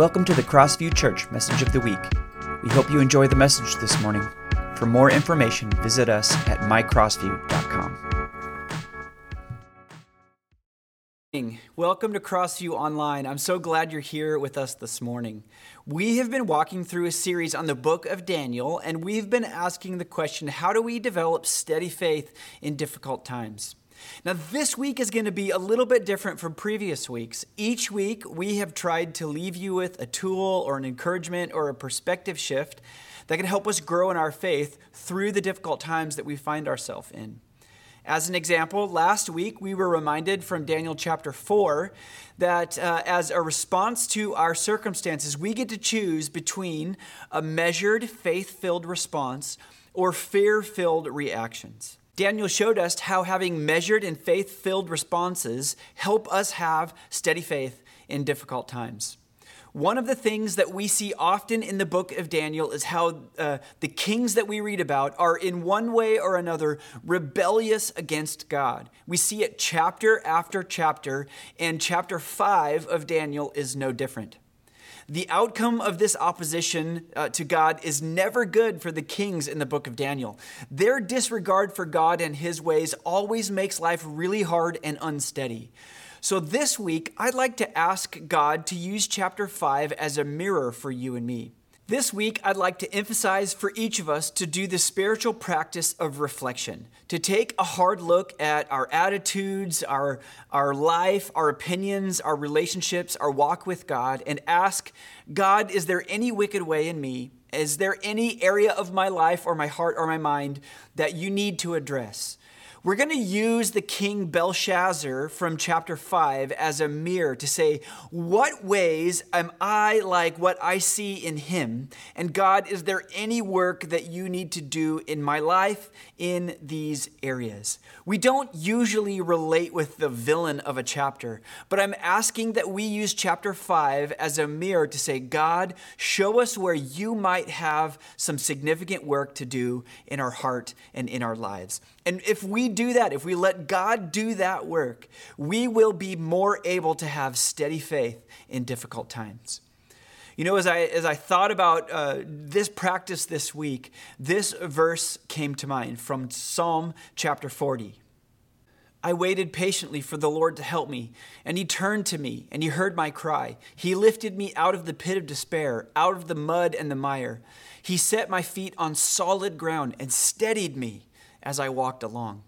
Welcome to the Crossview Church Message of the Week. We hope you enjoy the message this morning. For more information, visit us at mycrossview.com. Welcome to Crossview Online. I'm so glad you're here with us this morning. We have been walking through a series on the book of Daniel, and we've been asking the question how do we develop steady faith in difficult times? Now, this week is going to be a little bit different from previous weeks. Each week, we have tried to leave you with a tool or an encouragement or a perspective shift that can help us grow in our faith through the difficult times that we find ourselves in. As an example, last week we were reminded from Daniel chapter 4 that uh, as a response to our circumstances, we get to choose between a measured, faith filled response or fear filled reactions. Daniel showed us how having measured and faith filled responses help us have steady faith in difficult times. One of the things that we see often in the book of Daniel is how uh, the kings that we read about are, in one way or another, rebellious against God. We see it chapter after chapter, and chapter 5 of Daniel is no different. The outcome of this opposition uh, to God is never good for the kings in the book of Daniel. Their disregard for God and his ways always makes life really hard and unsteady. So this week, I'd like to ask God to use chapter 5 as a mirror for you and me. This week, I'd like to emphasize for each of us to do the spiritual practice of reflection, to take a hard look at our attitudes, our, our life, our opinions, our relationships, our walk with God, and ask God, is there any wicked way in me? Is there any area of my life or my heart or my mind that you need to address? We're going to use the king Belshazzar from chapter 5 as a mirror to say, What ways am I like what I see in him? And God, is there any work that you need to do in my life in these areas? We don't usually relate with the villain of a chapter, but I'm asking that we use chapter 5 as a mirror to say, God, show us where you might have some significant work to do in our heart and in our lives. And if we do that, if we let God do that work, we will be more able to have steady faith in difficult times. You know, as I, as I thought about uh, this practice this week, this verse came to mind from Psalm chapter 40. I waited patiently for the Lord to help me, and He turned to me, and He heard my cry. He lifted me out of the pit of despair, out of the mud and the mire. He set my feet on solid ground and steadied me as I walked along.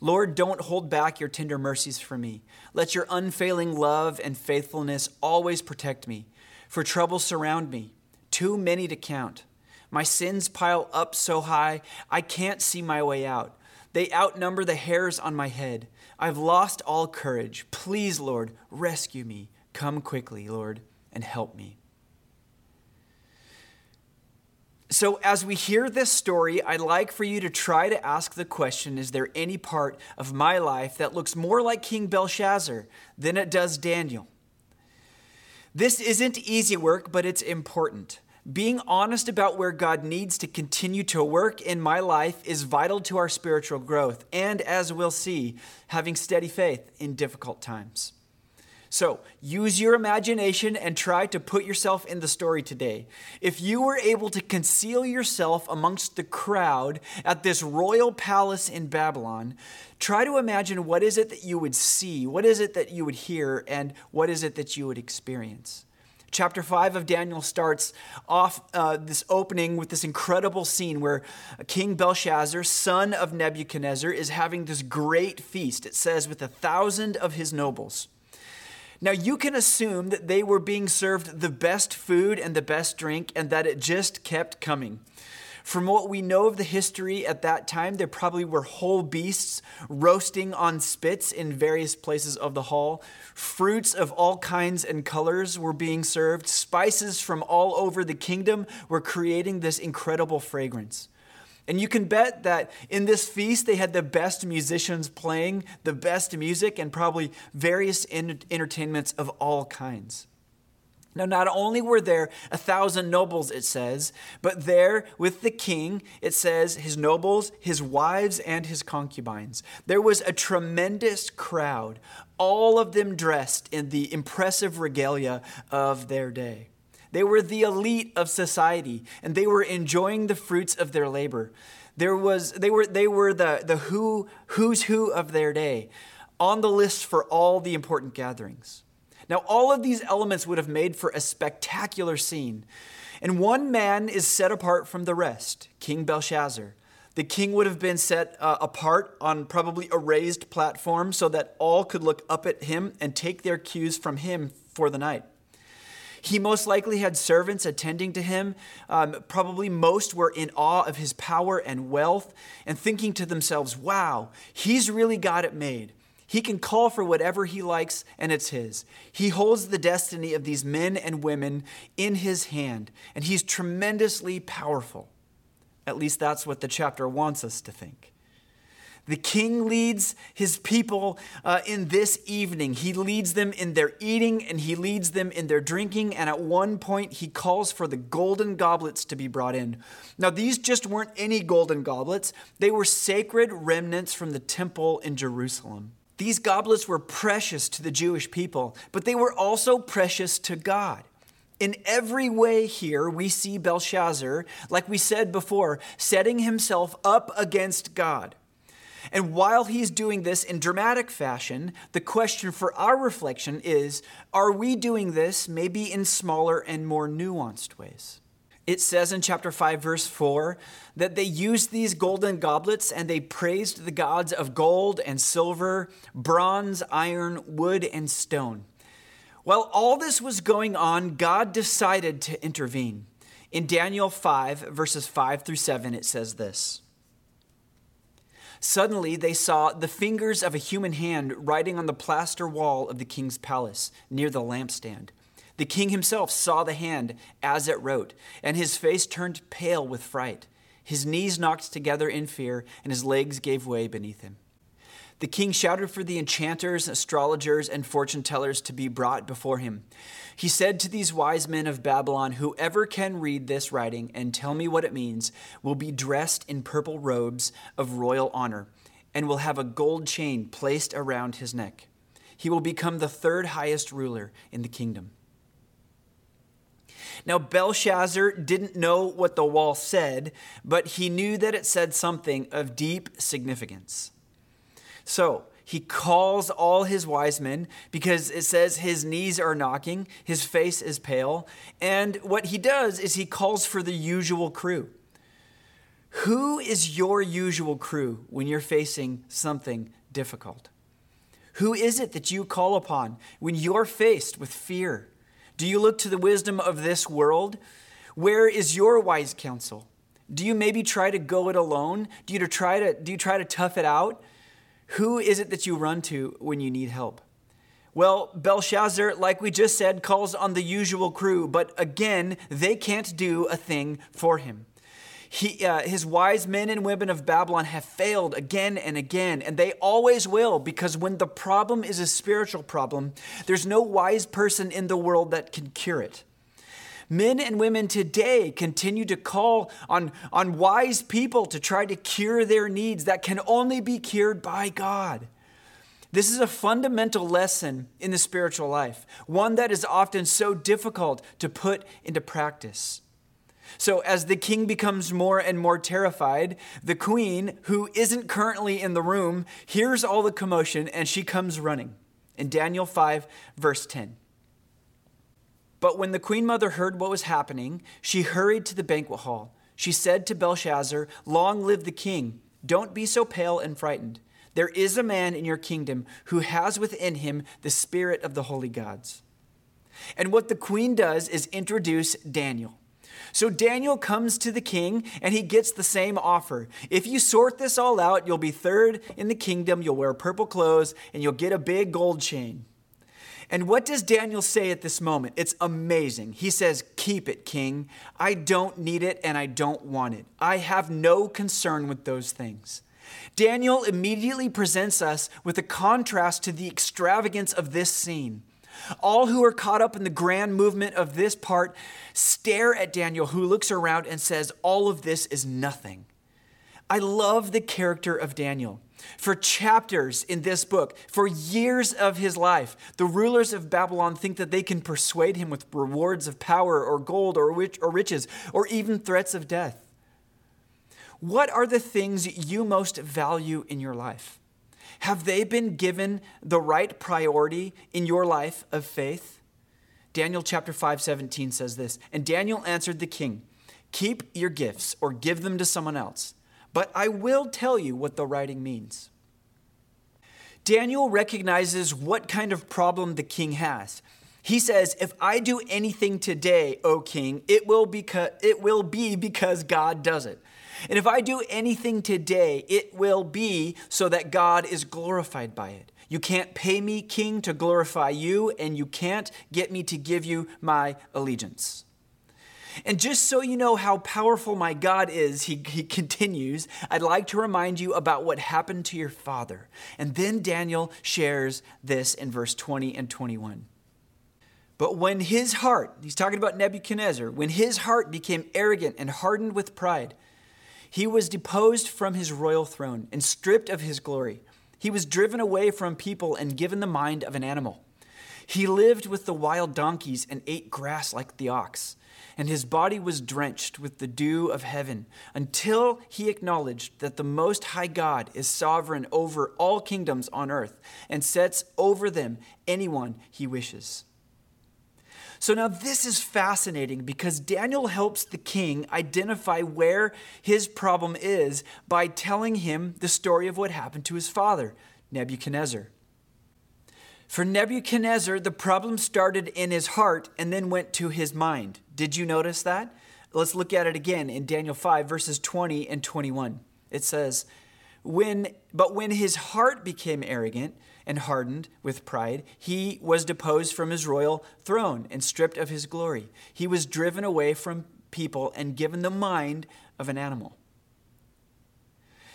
Lord, don't hold back your tender mercies for me. Let your unfailing love and faithfulness always protect me, for troubles surround me, too many to count. My sins pile up so high, I can't see my way out. They outnumber the hairs on my head. I've lost all courage. Please, Lord, rescue me. Come quickly, Lord, and help me. So, as we hear this story, I'd like for you to try to ask the question Is there any part of my life that looks more like King Belshazzar than it does Daniel? This isn't easy work, but it's important. Being honest about where God needs to continue to work in my life is vital to our spiritual growth, and as we'll see, having steady faith in difficult times. So use your imagination and try to put yourself in the story today. If you were able to conceal yourself amongst the crowd at this royal palace in Babylon, try to imagine what is it that you would see, what is it that you would hear, and what is it that you would experience. Chapter 5 of Daniel starts off uh, this opening with this incredible scene where King Belshazzar, son of Nebuchadnezzar, is having this great feast. It says, with a thousand of his nobles. Now, you can assume that they were being served the best food and the best drink, and that it just kept coming. From what we know of the history at that time, there probably were whole beasts roasting on spits in various places of the hall. Fruits of all kinds and colors were being served. Spices from all over the kingdom were creating this incredible fragrance. And you can bet that in this feast, they had the best musicians playing the best music and probably various entertainments of all kinds. Now, not only were there a thousand nobles, it says, but there with the king, it says, his nobles, his wives, and his concubines. There was a tremendous crowd, all of them dressed in the impressive regalia of their day. They were the elite of society, and they were enjoying the fruits of their labor. There was, they were, they were the, the who, who's who of their day, on the list for all the important gatherings. Now, all of these elements would have made for a spectacular scene. And one man is set apart from the rest King Belshazzar. The king would have been set uh, apart on probably a raised platform so that all could look up at him and take their cues from him for the night. He most likely had servants attending to him. Um, probably most were in awe of his power and wealth and thinking to themselves, wow, he's really got it made. He can call for whatever he likes, and it's his. He holds the destiny of these men and women in his hand, and he's tremendously powerful. At least that's what the chapter wants us to think. The king leads his people uh, in this evening. He leads them in their eating and he leads them in their drinking. And at one point, he calls for the golden goblets to be brought in. Now, these just weren't any golden goblets, they were sacred remnants from the temple in Jerusalem. These goblets were precious to the Jewish people, but they were also precious to God. In every way, here we see Belshazzar, like we said before, setting himself up against God. And while he's doing this in dramatic fashion, the question for our reflection is are we doing this maybe in smaller and more nuanced ways? it says in chapter 5, verse 4, that they used these golden goblets and they praised the gods of gold and silver, bronze, iron, wood, and stone. While all this was going on, God decided to intervene. In Daniel 5, verses 5 through 7, it says this Suddenly they saw the fingers of a human hand writing on the plaster wall of the king's palace near the lampstand. The king himself saw the hand as it wrote, and his face turned pale with fright. His knees knocked together in fear, and his legs gave way beneath him. The king shouted for the enchanters, astrologers, and fortune tellers to be brought before him. He said to these wise men of Babylon, Whoever can read this writing and tell me what it means will be dressed in purple robes of royal honor and will have a gold chain placed around his neck. He will become the third highest ruler in the kingdom. Now, Belshazzar didn't know what the wall said, but he knew that it said something of deep significance. So, he calls all his wise men because it says his knees are knocking, his face is pale, and what he does is he calls for the usual crew. Who is your usual crew when you're facing something difficult? Who is it that you call upon when you're faced with fear? Do you look to the wisdom of this world? Where is your wise counsel? Do you maybe try to go it alone? Do you try to do you try to tough it out? Who is it that you run to when you need help? Well, Belshazzar, like we just said, calls on the usual crew, but again, they can't do a thing for him. He, uh, his wise men and women of Babylon have failed again and again, and they always will, because when the problem is a spiritual problem, there's no wise person in the world that can cure it. Men and women today continue to call on, on wise people to try to cure their needs that can only be cured by God. This is a fundamental lesson in the spiritual life, one that is often so difficult to put into practice. So, as the king becomes more and more terrified, the queen, who isn't currently in the room, hears all the commotion and she comes running. In Daniel 5, verse 10. But when the queen mother heard what was happening, she hurried to the banquet hall. She said to Belshazzar, Long live the king! Don't be so pale and frightened. There is a man in your kingdom who has within him the spirit of the holy gods. And what the queen does is introduce Daniel. So Daniel comes to the king and he gets the same offer. If you sort this all out, you'll be third in the kingdom, you'll wear purple clothes, and you'll get a big gold chain. And what does Daniel say at this moment? It's amazing. He says, Keep it, king. I don't need it and I don't want it. I have no concern with those things. Daniel immediately presents us with a contrast to the extravagance of this scene. All who are caught up in the grand movement of this part stare at Daniel, who looks around and says, All of this is nothing. I love the character of Daniel. For chapters in this book, for years of his life, the rulers of Babylon think that they can persuade him with rewards of power or gold or, or riches or even threats of death. What are the things you most value in your life? Have they been given the right priority in your life of faith? Daniel chapter 5 17 says this, and Daniel answered the king, Keep your gifts or give them to someone else, but I will tell you what the writing means. Daniel recognizes what kind of problem the king has. He says, If I do anything today, O king, it will, it will be because God does it. And if I do anything today, it will be so that God is glorified by it. You can't pay me, king, to glorify you, and you can't get me to give you my allegiance. And just so you know how powerful my God is, he, he continues, I'd like to remind you about what happened to your father. And then Daniel shares this in verse 20 and 21. But when his heart, he's talking about Nebuchadnezzar, when his heart became arrogant and hardened with pride, he was deposed from his royal throne and stripped of his glory. He was driven away from people and given the mind of an animal. He lived with the wild donkeys and ate grass like the ox, and his body was drenched with the dew of heaven until he acknowledged that the Most High God is sovereign over all kingdoms on earth and sets over them anyone he wishes. So now this is fascinating because Daniel helps the king identify where his problem is by telling him the story of what happened to his father, Nebuchadnezzar. For Nebuchadnezzar, the problem started in his heart and then went to his mind. Did you notice that? Let's look at it again in Daniel 5, verses 20 and 21. It says, when, But when his heart became arrogant, and hardened with pride, he was deposed from his royal throne and stripped of his glory. He was driven away from people and given the mind of an animal.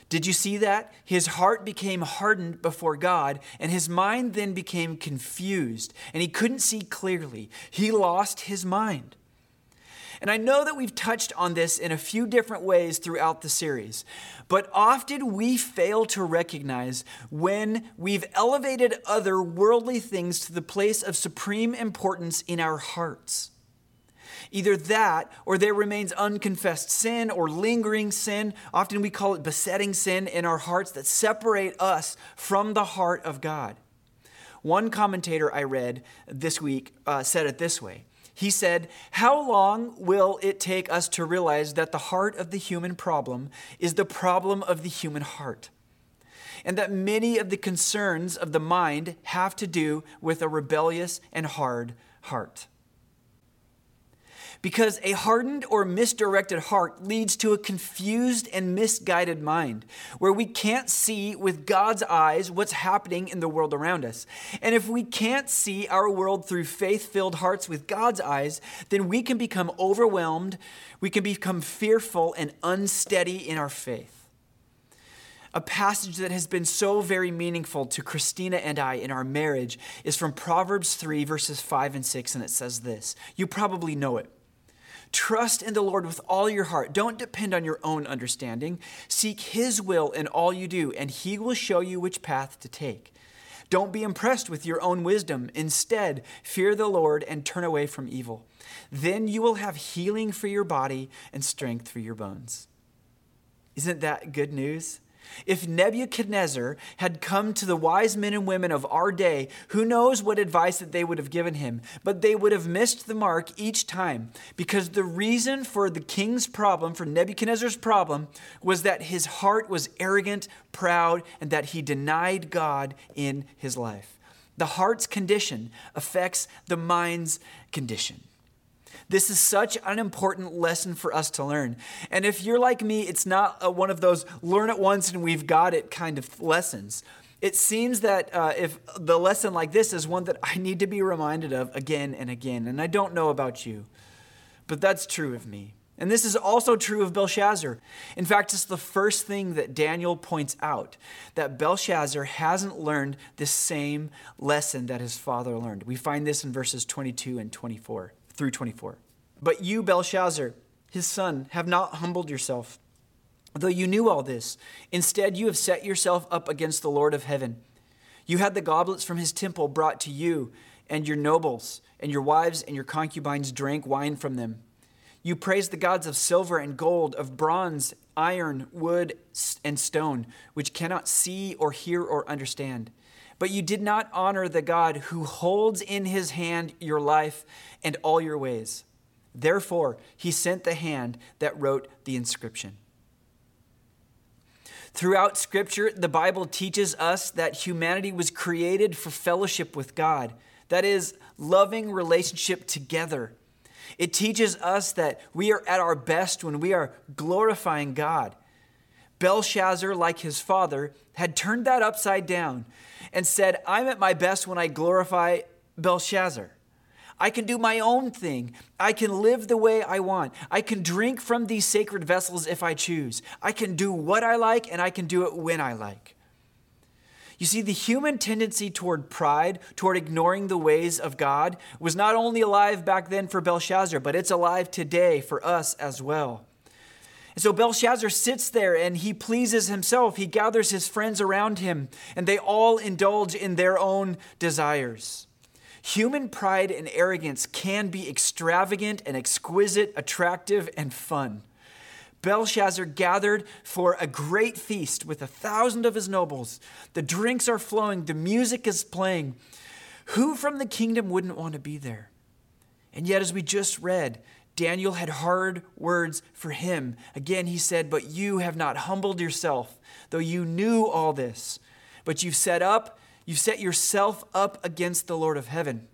Did you see that? His heart became hardened before God, and his mind then became confused, and he couldn't see clearly. He lost his mind. And I know that we've touched on this in a few different ways throughout the series, but often we fail to recognize when we've elevated other worldly things to the place of supreme importance in our hearts. Either that, or there remains unconfessed sin or lingering sin. Often we call it besetting sin in our hearts that separate us from the heart of God. One commentator I read this week uh, said it this way he said, How long will it take us to realize that the heart of the human problem is the problem of the human heart? And that many of the concerns of the mind have to do with a rebellious and hard heart. Because a hardened or misdirected heart leads to a confused and misguided mind, where we can't see with God's eyes what's happening in the world around us. And if we can't see our world through faith filled hearts with God's eyes, then we can become overwhelmed, we can become fearful and unsteady in our faith a passage that has been so very meaningful to Christina and I in our marriage is from Proverbs 3, verses 5 and 6, and it says this. You probably know it. Trust in the Lord with all your heart. Don't depend on your own understanding. Seek His will in all you do, and He will show you which path to take. Don't be impressed with your own wisdom. Instead, fear the Lord and turn away from evil. Then you will have healing for your body and strength for your bones. Isn't that good news? If Nebuchadnezzar had come to the wise men and women of our day, who knows what advice that they would have given him, but they would have missed the mark each time because the reason for the king's problem, for Nebuchadnezzar's problem, was that his heart was arrogant, proud, and that he denied God in his life. The heart's condition affects the mind's condition. This is such an important lesson for us to learn. And if you're like me, it's not a, one of those learn it once and we've got it kind of lessons. It seems that uh, if the lesson like this is one that I need to be reminded of again and again, and I don't know about you, but that's true of me. And this is also true of Belshazzar. In fact, it's the first thing that Daniel points out that Belshazzar hasn't learned the same lesson that his father learned. We find this in verses 22 and 24 through 24. But you, Belshazzar, his son, have not humbled yourself, though you knew all this. Instead, you have set yourself up against the Lord of heaven. You had the goblets from his temple brought to you, and your nobles and your wives and your concubines drank wine from them. You praised the gods of silver and gold, of bronze, iron, wood, and stone, which cannot see or hear or understand. But you did not honor the God who holds in his hand your life and all your ways. Therefore, he sent the hand that wrote the inscription. Throughout Scripture, the Bible teaches us that humanity was created for fellowship with God. That is, loving relationship together it teaches us that we are at our best when we are glorifying God. Belshazzar, like his father, had turned that upside down and said, I'm at my best when I glorify Belshazzar. I can do my own thing. I can live the way I want. I can drink from these sacred vessels if I choose. I can do what I like and I can do it when I like. You see, the human tendency toward pride, toward ignoring the ways of God, was not only alive back then for Belshazzar, but it's alive today for us as well. And so Belshazzar sits there and he pleases himself. He gathers his friends around him, and they all indulge in their own desires. Human pride and arrogance can be extravagant and exquisite, attractive and fun. Belshazzar gathered for a great feast with a thousand of his nobles. The drinks are flowing, the music is playing. Who from the kingdom wouldn't want to be there? And yet, as we just read, Daniel had hard words for him. Again, he said, But you have not humbled yourself, though you knew all this. But you've set up, you've set yourself up against the Lord of heaven.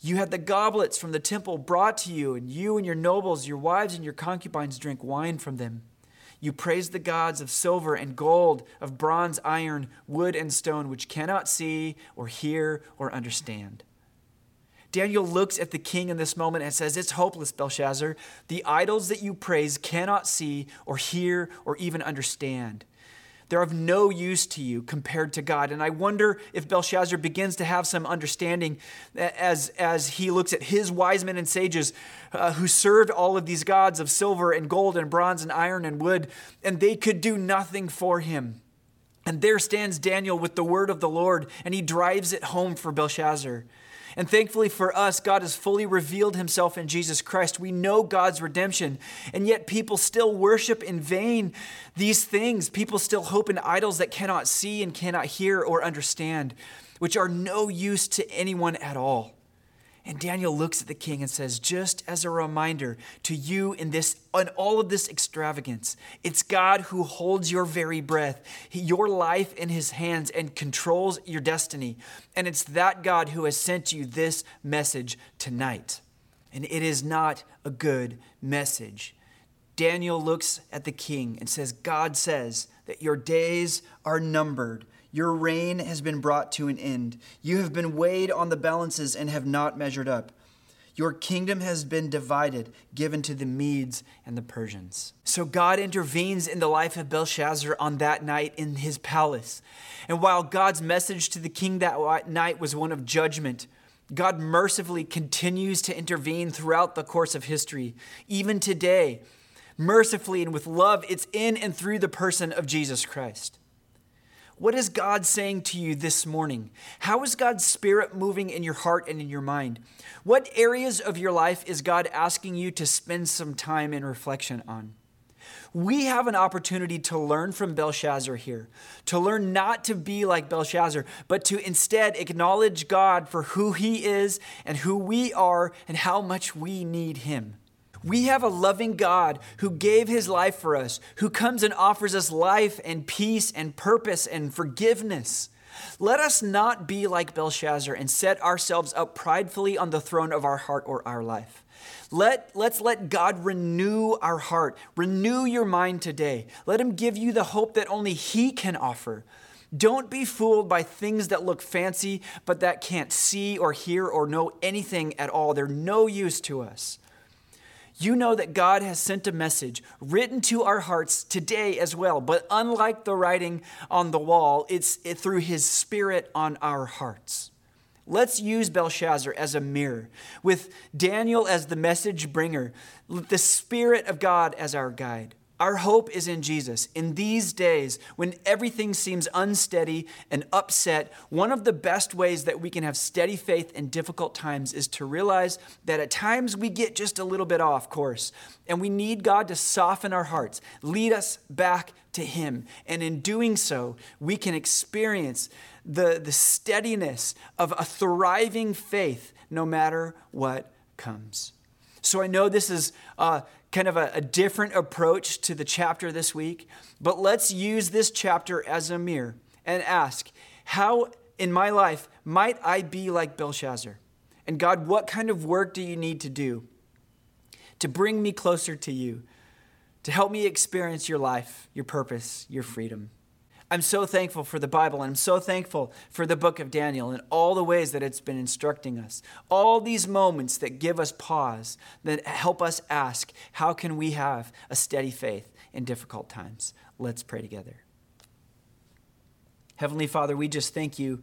You had the goblets from the temple brought to you, and you and your nobles, your wives, and your concubines drink wine from them. You praise the gods of silver and gold, of bronze, iron, wood, and stone, which cannot see or hear or understand. Daniel looks at the king in this moment and says, It's hopeless, Belshazzar. The idols that you praise cannot see or hear or even understand. They're of no use to you compared to God. And I wonder if Belshazzar begins to have some understanding as, as he looks at his wise men and sages uh, who served all of these gods of silver and gold and bronze and iron and wood, and they could do nothing for him. And there stands Daniel with the word of the Lord, and he drives it home for Belshazzar. And thankfully for us, God has fully revealed himself in Jesus Christ. We know God's redemption, and yet people still worship in vain these things. People still hope in idols that cannot see and cannot hear or understand, which are no use to anyone at all. And Daniel looks at the king and says, just as a reminder to you in this in all of this extravagance, it's God who holds your very breath, your life in his hands and controls your destiny. And it's that God who has sent you this message tonight. And it is not a good message. Daniel looks at the king and says, God says that your days are numbered your reign has been brought to an end. You have been weighed on the balances and have not measured up. Your kingdom has been divided, given to the Medes and the Persians. So God intervenes in the life of Belshazzar on that night in his palace. And while God's message to the king that night was one of judgment, God mercifully continues to intervene throughout the course of history. Even today, mercifully and with love, it's in and through the person of Jesus Christ. What is God saying to you this morning? How is God's Spirit moving in your heart and in your mind? What areas of your life is God asking you to spend some time in reflection on? We have an opportunity to learn from Belshazzar here, to learn not to be like Belshazzar, but to instead acknowledge God for who he is and who we are and how much we need him. We have a loving God who gave his life for us, who comes and offers us life and peace and purpose and forgiveness. Let us not be like Belshazzar and set ourselves up pridefully on the throne of our heart or our life. Let, let's let God renew our heart, renew your mind today. Let Him give you the hope that only He can offer. Don't be fooled by things that look fancy, but that can't see or hear or know anything at all. They're no use to us. You know that God has sent a message written to our hearts today as well. But unlike the writing on the wall, it's through his spirit on our hearts. Let's use Belshazzar as a mirror, with Daniel as the message bringer, the Spirit of God as our guide. Our hope is in Jesus. In these days, when everything seems unsteady and upset, one of the best ways that we can have steady faith in difficult times is to realize that at times we get just a little bit off course, and we need God to soften our hearts, lead us back to Him. And in doing so, we can experience the, the steadiness of a thriving faith no matter what comes. So I know this is uh, kind of a, a different approach to the chapter this week, but let's use this chapter as a mirror and ask, how in my life might I be like Belshazzar? And God, what kind of work do you need to do to bring me closer to you, to help me experience your life, your purpose, your freedom? I'm so thankful for the Bible, and I'm so thankful for the book of Daniel and all the ways that it's been instructing us. All these moments that give us pause, that help us ask, how can we have a steady faith in difficult times? Let's pray together. Heavenly Father, we just thank you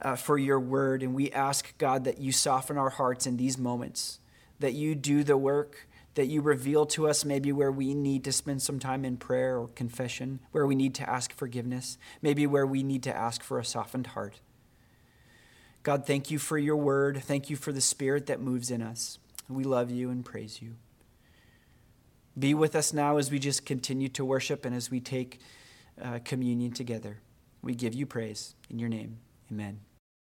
uh, for your word, and we ask, God, that you soften our hearts in these moments, that you do the work that you reveal to us maybe where we need to spend some time in prayer or confession, where we need to ask forgiveness, maybe where we need to ask for a softened heart. God, thank you for your word. Thank you for the spirit that moves in us. We love you and praise you. Be with us now as we just continue to worship and as we take uh, communion together. We give you praise in your name. Amen.